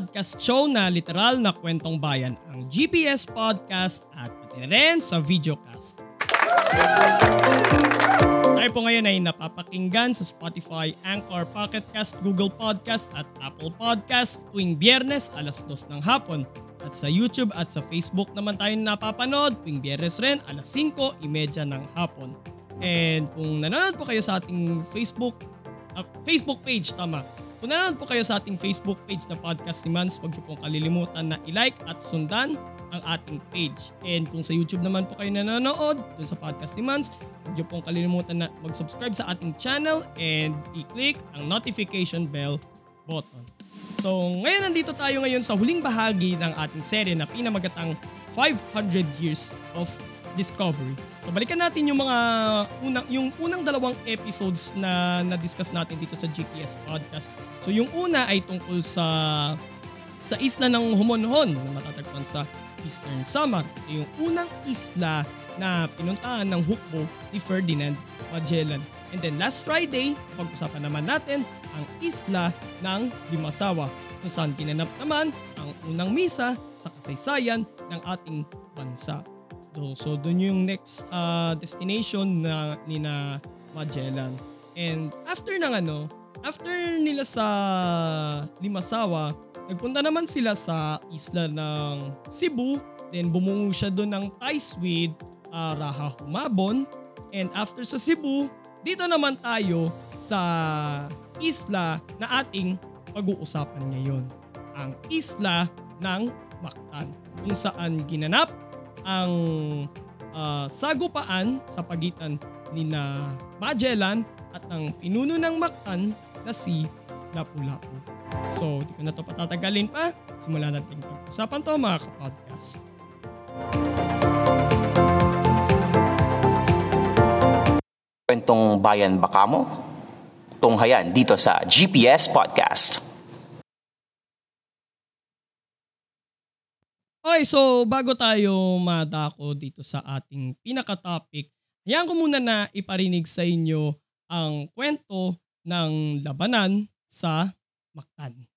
Podcast show na literal na kwentong bayan, ang GPS Podcast at pati rin sa videocast. Tayo po ngayon ay napapakinggan sa Spotify, Anchor, Pocket Cast, Google Podcast at Apple Podcast tuwing biyernes alas 2 ng hapon. At sa YouTube at sa Facebook naman tayo napapanood tuwing biyernes rin alas 5.30 ng hapon. And kung nanonood po kayo sa ating Facebook uh, Facebook page, tama. Nanonood po kayo sa ating Facebook page na Podcast ni Mans, huwag niyo pong kalilimutan na i-like at sundan ang ating page. And kung sa YouTube naman po kayo nanonood dun sa Podcast ni Mans, huwag niyo pong kalilimutan na mag-subscribe sa ating channel and i-click ang notification bell button. So ngayon nandito tayo ngayon sa huling bahagi ng ating serye na pinamagatang 500 Years of Discovery. So balikan natin yung mga unang yung unang dalawang episodes na na-discuss natin dito sa GPS podcast. So yung una ay tungkol sa sa isla ng Homonhon na matatagpuan sa Eastern Samar. Ito yung unang isla na pinuntahan ng hukbo ni Ferdinand Magellan. And then last Friday, pag-usapan naman natin ang isla ng Limasawa kung saan ginanap naman ang unang misa sa kasaysayan ng ating bansa. So, so doon yung next uh, destination na ni na Magellan. And after ng ano, after nila sa Limasawa, nagpunta naman sila sa isla ng Cebu. Then bumungo siya doon ng ties with uh, Raha Humabon. And after sa Cebu, dito naman tayo sa isla na ating pag-uusapan ngayon. Ang isla ng Mactan kung saan ginanap ang uh, sagupaan sa pagitan ni na Magellan at ang pinuno ng Mactan na si Lapu-Lapu. So, di ko na to patatagalin pa. Simulan natin pag-usapan to mga kapodcast. Kwentong bayan baka mo? Tunghayan dito sa GPS Podcast. Okay, so bago tayo madako dito sa ating pinaka-topic, hayaan ko muna na iparinig sa inyo ang kwento ng labanan sa Mactan.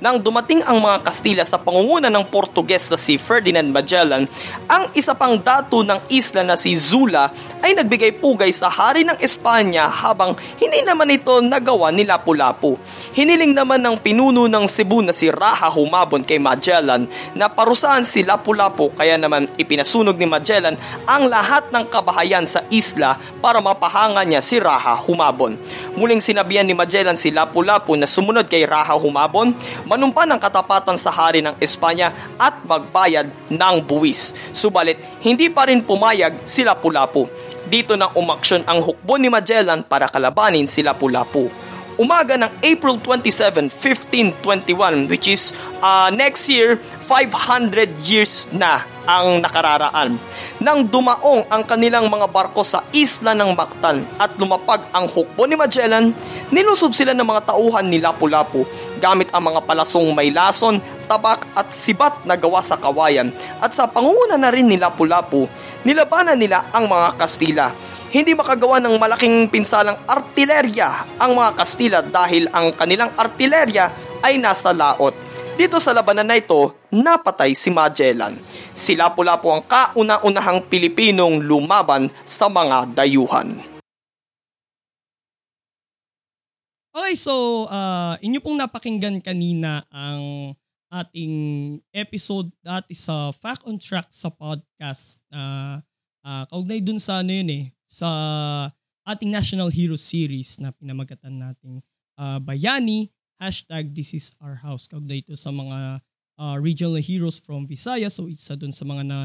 Nang dumating ang mga Kastila sa pangunguna ng Portuges na si Ferdinand Magellan, ang isa pang dato ng isla na si Zula ay nagbigay pugay sa hari ng Espanya habang hindi naman ito nagawa ni Lapu-Lapu. Hiniling naman ng pinuno ng Cebu na si Raha Humabon kay Magellan na parusahan si Lapu-Lapu kaya naman ipinasunog ni Magellan ang lahat ng kabahayan sa isla para mapahanga niya si Raha Humabon. Muling sinabihan ni Magellan si Lapu-Lapu na sumunod kay Raha Humabon manumpa ng katapatan sa hari ng Espanya at magbayad ng buwis. Subalit, hindi pa rin pumayag si Lapu-Lapu. Dito nang umaksyon ang hukbo ni Magellan para kalabanin si Lapu-Lapu. Umaga ng April 27, 1521 which is uh, next year 500 years na ang nakararaan. Nang dumaong ang kanilang mga barko sa isla ng Mactan at lumapag ang hukbo ni Magellan, nilusob sila ng mga tauhan ni Lapu-Lapu gamit ang mga palasong may lason, tabak at sibat na gawa sa kawayan at sa pangunguna na rin ni Lapu-Lapu, nilabanan nila ang mga Kastila. Hindi makagawa ng malaking pinsalang artilerya ang mga Kastila dahil ang kanilang artilerya ay nasa laot. Dito sa labanan na ito, napatay si Magellan. Si Lapu-Lapu ang kauna-unahang Pilipinong lumaban sa mga dayuhan. Okay, so uh, inyo pong napakinggan kanina ang ating episode dati sa Fact on Track sa podcast. Uh, uh, kaugnay dun sa ano yun eh, sa ating National Hero Series na pinamagatan nating uh, Bayani, hashtag This is our house. Kaugnay ito sa mga uh, regional heroes from Visayas. So isa dun sa mga na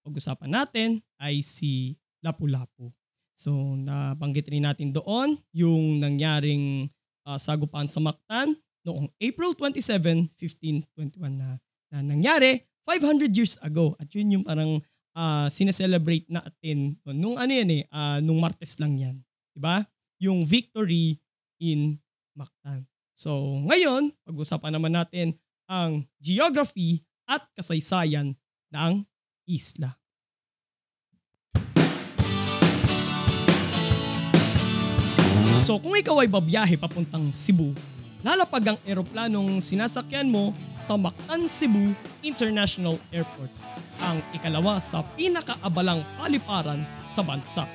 pag-usapan natin ay si Lapu-Lapu. So nabanggit rin natin doon yung nangyaring uh, sagupaan sa Mactan noong April 27, 1521 na, na nangyari 500 years ago. At yun yung parang uh, sineselebrate natin nung ano yan eh, uh, nung Martes lang yan. Diba? Yung victory in Mactan. So ngayon, pag-usapan naman natin ang geography at kasaysayan ng isla. So kung ikaw ay babiyahe papuntang Cebu, lalapag ang eroplanong sinasakyan mo sa Mactan Cebu International Airport, ang ikalawa sa pinakaabalang paliparan sa bansa.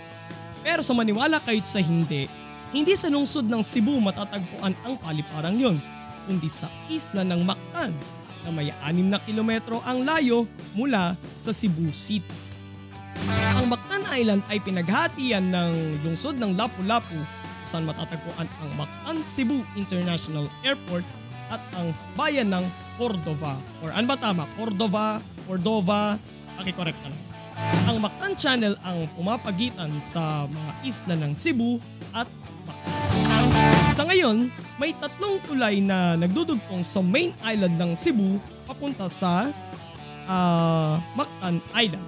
Pero sa maniwala kayo sa hindi, hindi sa lungsod ng Cebu matatagpuan ang paliparang yon, kundi sa isla ng Mactan na may 6 na kilometro ang layo mula sa Cebu City. Ang Mactan Island ay pinaghatian ng lungsod ng Lapu-Lapu saan matatagpuan ang Mactan Cebu International Airport at ang bayan ng Cordova. Or ano ba tama? Cordova, Cordova, pakikorek na lang. Ang Mactan Channel ang pumapagitan sa mga isla ng Cebu at Mactan. Sa ngayon, may tatlong tulay na nagdudugtong sa main island ng Cebu papunta sa uh, Mactan Island.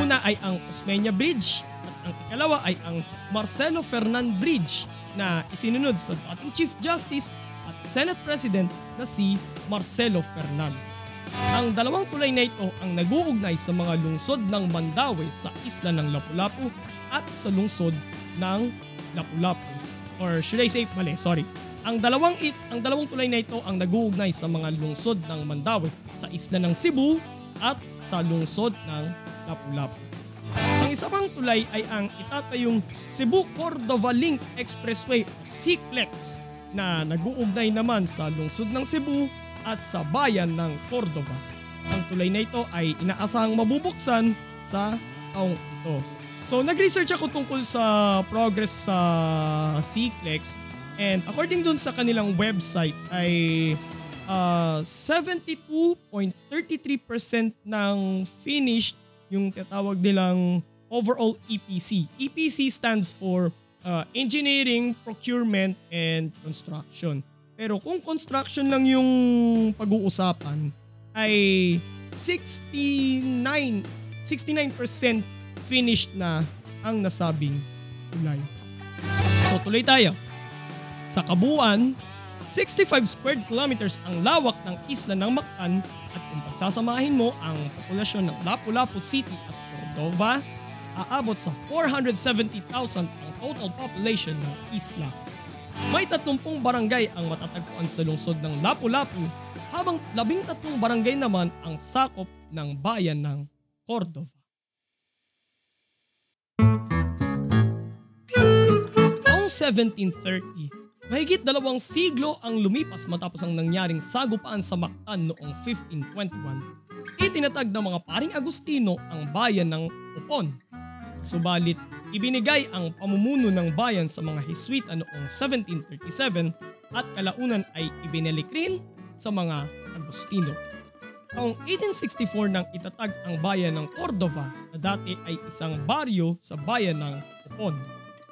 Una ay ang Osmeña Bridge ang ikalawa ay ang Marcelo Fernan Bridge na isinunod sa dating Chief Justice at Senate President na si Marcelo Fernan. Ang dalawang tulay na ito ang nag-uugnay sa mga lungsod ng Mandaue sa isla ng Lapu-Lapu at sa lungsod ng Lapu-Lapu. Or should I say, mali, sorry. Ang dalawang, it, ang dalawang tulay na ito ang nag-uugnay sa mga lungsod ng Mandaue sa isla ng Cebu at sa lungsod ng Lapu-Lapu. Ang isa pang tulay ay ang itatayong Cebu Cordova Link Expressway o CCLEX na nag-uugnay naman sa lungsod ng Cebu at sa bayan ng Cordova. Ang tulay na ito ay inaasahang mabubuksan sa taong ito. So nag-research ako tungkol sa progress sa CCLEX and according dun sa kanilang website ay uh, 72.33% ng finished yung tatawag nilang overall EPC. EPC stands for uh, Engineering, Procurement, and Construction. Pero kung construction lang yung pag-uusapan ay 69 69% finished na ang nasabing tulay. So tuloy tayo. Sa kabuuan, 65 square kilometers ang lawak ng isla ng Mactan at kung pagsasamahin mo ang populasyon ng Lapu-Lapu City at Cordova, aabot sa 470,000 ang total population ng isla. May 30 barangay ang matatagpuan sa lungsod ng Lapu-Lapu habang 13 barangay naman ang sakop ng bayan ng Cordova. Noong 1730, mahigit dalawang siglo ang lumipas matapos ang nangyaring sagupaan sa Mactan noong 1521. Itinatag ng mga paring Agustino ang bayan ng Upon Subalit, ibinigay ang pamumuno ng bayan sa mga Hiswita noong 1737 at kalaunan ay ibinalik rin sa mga Agustino. Taong 1864 nang itatag ang bayan ng Cordova na dati ay isang baryo sa bayan ng Upon.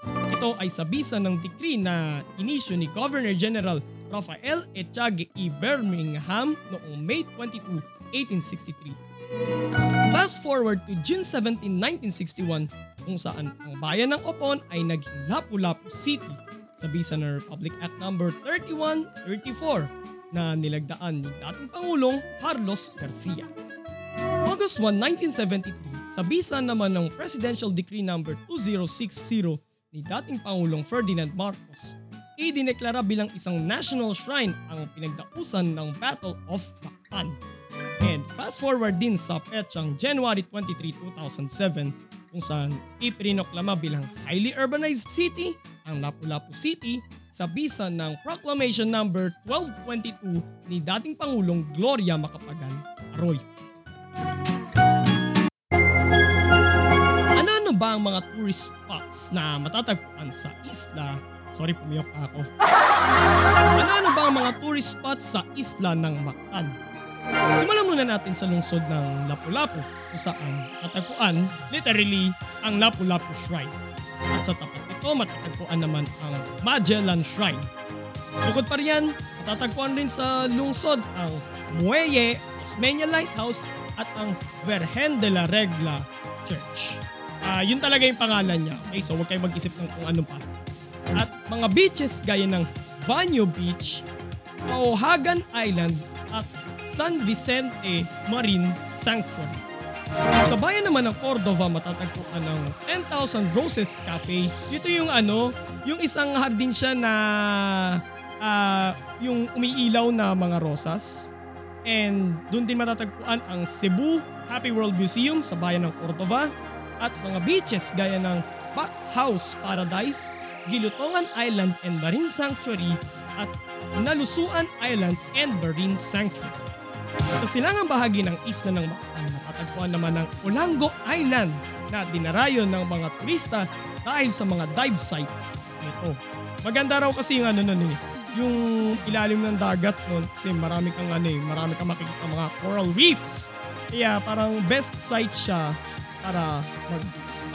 Ito ay sabisa ng decree na inisyo ni Governor General Rafael Echage E. Birmingham noong May 22, 1863. Fast forward to June 17, 1961 kung saan ang bayan ng Opon ay naging Lapu-Lapu City sa bisa ng Republic Act No. 3134 na nilagdaan ni dating Pangulong Carlos Garcia. August 1, 1973, sa bisa naman ng Presidential Decree No. 2060 ni dating Pangulong Ferdinand Marcos, idineklara bilang isang national shrine ang pinagdausan ng Battle of Mactan. And fast forward din sa petsang January 23, 2007 kung saan ipinoklama bilang highly urbanized city ang Lapu-Lapu City sa bisa ng Proclamation number no. 1222 ni dating Pangulong Gloria Macapagal Arroyo. Ano-ano ba ang mga tourist spots na matatagpuan sa isla? Sorry, pumiyok ako. Ano-ano ba ang mga tourist spots sa isla ng Mactan? Simulan muna natin sa lungsod ng Lapu-Lapu kung saan natagpuan literally ang Lapu-Lapu Shrine. At sa tapat nito matatagpuan naman ang Magellan Shrine. Bukod pa riyan, matatagpuan rin sa lungsod ang Muelle, Osmeña Lighthouse at ang Virgen de la Regla Church. Ah, yun talaga yung pangalan niya. Okay, so huwag kayong mag-isip ng kung ano pa. At mga beaches gaya ng Vanyo Beach, Pauhagan Island San Vicente Marine Sanctuary. Sa bayan naman ng Cordova matatagpuan ang 10,000 Roses Cafe. Ito yung ano, yung isang hardin siya na ah, yung umiilaw na mga rosas. And doon din matatagpuan ang Cebu Happy World Museum sa bayan ng Cordova at mga beaches gaya ng Back House Paradise, Gilutongan Island and Marine Sanctuary at Nalusuan Island and Marine Sanctuary. Sa silangang bahagi ng isla ng Mactan, matatagpuan naman ang Olango Island na dinarayo ng mga turista dahil sa mga dive sites nito. Maganda raw kasi yung ano nun eh, yung ilalim ng dagat nun kasi marami kang ano eh, marami kang makikita mga coral reefs. Kaya parang best site siya para mag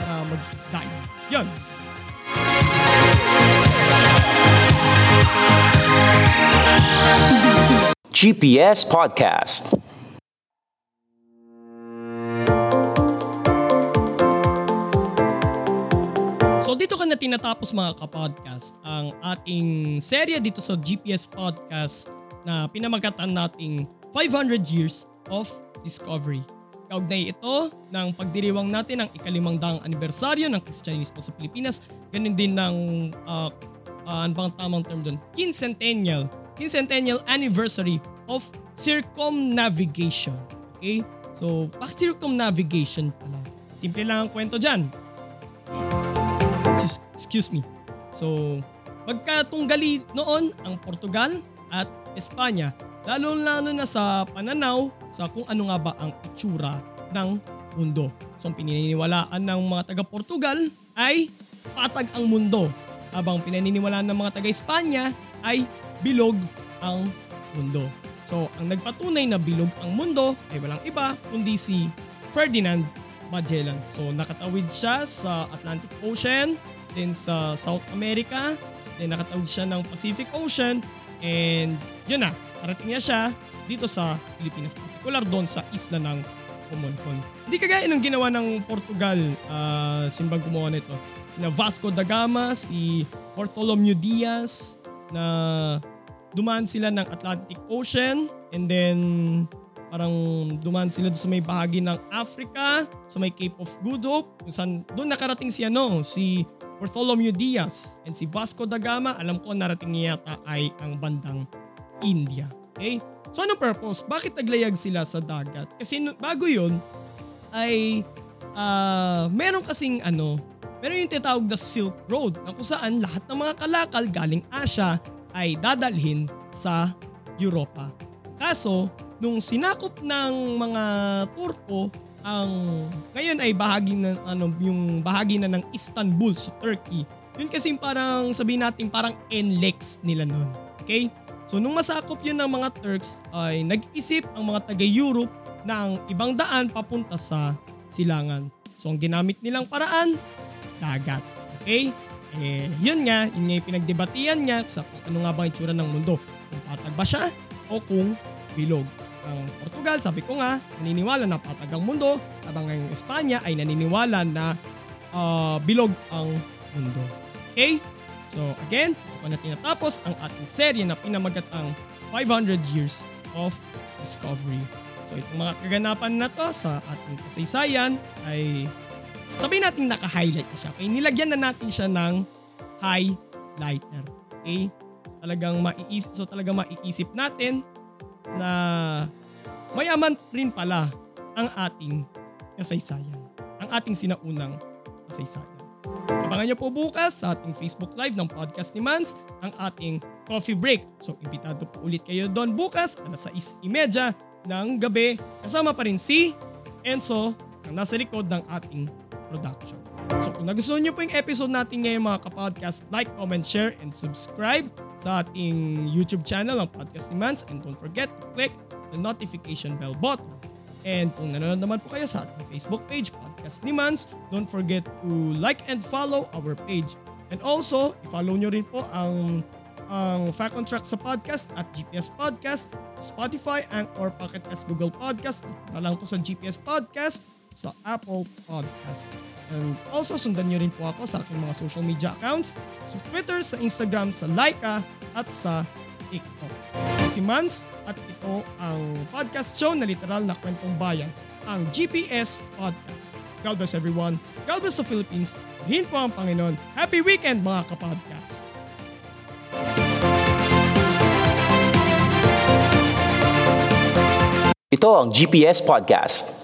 para mag-dive. Yun. GPS Podcast. So dito ka na tinatapos mga kapodcast ang ating serya dito sa GPS Podcast na pinamagatan nating 500 Years of Discovery. Kaugnay ito ng pagdiriwang natin ng ikalimang daang anibersaryo ng Kristyanismo sa Pilipinas. Ganun din ng, uh, uh, ano bang tamang term doon? Quincentennial. Quincentennial anniversary of circumnavigation. Okay? So, bakit circumnavigation pala? Simple lang ang kwento dyan. Excuse, me. So, magkatunggali noon ang Portugal at Espanya, lalo lalo na sa pananaw sa kung ano nga ba ang itsura ng mundo. So, ang pinaniniwalaan ng mga taga-Portugal ay patag ang mundo, habang pinaniniwalaan ng mga taga-Espanya ay bilog ang mundo. So, ang nagpatunay na bilog ang mundo ay walang iba kundi si Ferdinand Magellan. So, nakatawid siya sa Atlantic Ocean, then sa South America, then nakatawid siya ng Pacific Ocean, and yun na, karating niya siya dito sa Pilipinas, particular doon sa isla ng Comonhon. Hindi kagaya ng ginawa ng Portugal, uh, simbang gumawa nito. Sina Vasco da Gama, si Bartholomew Diaz, na dumaan sila ng Atlantic Ocean and then parang dumaan sila sa may bahagi ng Africa, sa may Cape of Good Hope, kung saan doon nakarating si ano, si Bartholomew Diaz and si Vasco da Gama, alam ko narating niya yata ay ang bandang India. Okay? So anong purpose? Bakit naglayag sila sa dagat? Kasi bago yun ay uh, meron kasing ano, meron yung tinatawag na Silk Road na kung saan lahat ng mga kalakal galing Asia ay dadalhin sa Europa. Kaso, nung sinakop ng mga Turko ang ngayon ay bahagi na ano yung bahagi na ng Istanbul sa Turkey. Yun kasi parang sabihin natin parang NLEX nila noon. Okay? So nung masakop yun ng mga Turks ay nag-isip ang mga taga-Europe ng ibang daan papunta sa silangan. So ang ginamit nilang paraan, dagat. Okay? Eh, yun nga, yun nga yung pinagdebatihan niya sa kung ano nga ba itsura ng mundo. Kung patag ba siya o kung bilog. Ang Portugal, sabi ko nga, naniniwala na patag ang mundo, habang ang Espanya ay naniniwala na uh, bilog ang mundo. Okay? So again, ito pa na tinatapos ang ating serye na pinamagatang 500 Years of Discovery. So itong mga kaganapan na to sa ating kasaysayan ay sabihin natin naka-highlight na siya. Okay, nilagyan na natin siya ng highlighter. Okay? So, talagang maiisip, so talagang maiisip natin na mayaman rin pala ang ating kasaysayan. Ang ating sinaunang kasaysayan. Abangan niyo po bukas sa ating Facebook Live ng podcast ni Mans ang ating coffee break. So, imbitado po ulit kayo doon bukas alas 6.30 ng gabi. Kasama pa rin si Enzo na nasa likod ng ating production. So kung nagustuhan niyo po yung episode natin ngayon mga kapodcast, like, comment, share, and subscribe sa ating YouTube channel ng Podcast ni Mans and don't forget to click the notification bell button. And kung nanonood naman po kayo sa ating Facebook page, Podcast ni Mans, don't forget to like and follow our page. And also, i-follow nyo rin po ang ang Fact on Track sa podcast at GPS Podcast, Spotify, Anchor, Pocket Cast, Google Podcast at para lang po sa GPS Podcast sa Apple Podcast. And also sundan nyo rin po ako sa aking mga social media accounts sa Twitter, sa Instagram, sa Laika at sa TikTok. Ako si Mans at ito ang podcast show na literal na kwentong bayan, ang GPS Podcast. God bless everyone. God bless the Philippines. Purihin po ang Panginoon. Happy weekend mga kapodcast. Ito ang GPS Podcast.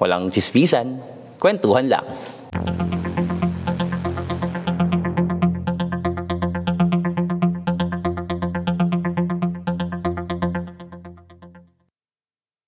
Walang chismisan, kwentuhan lang.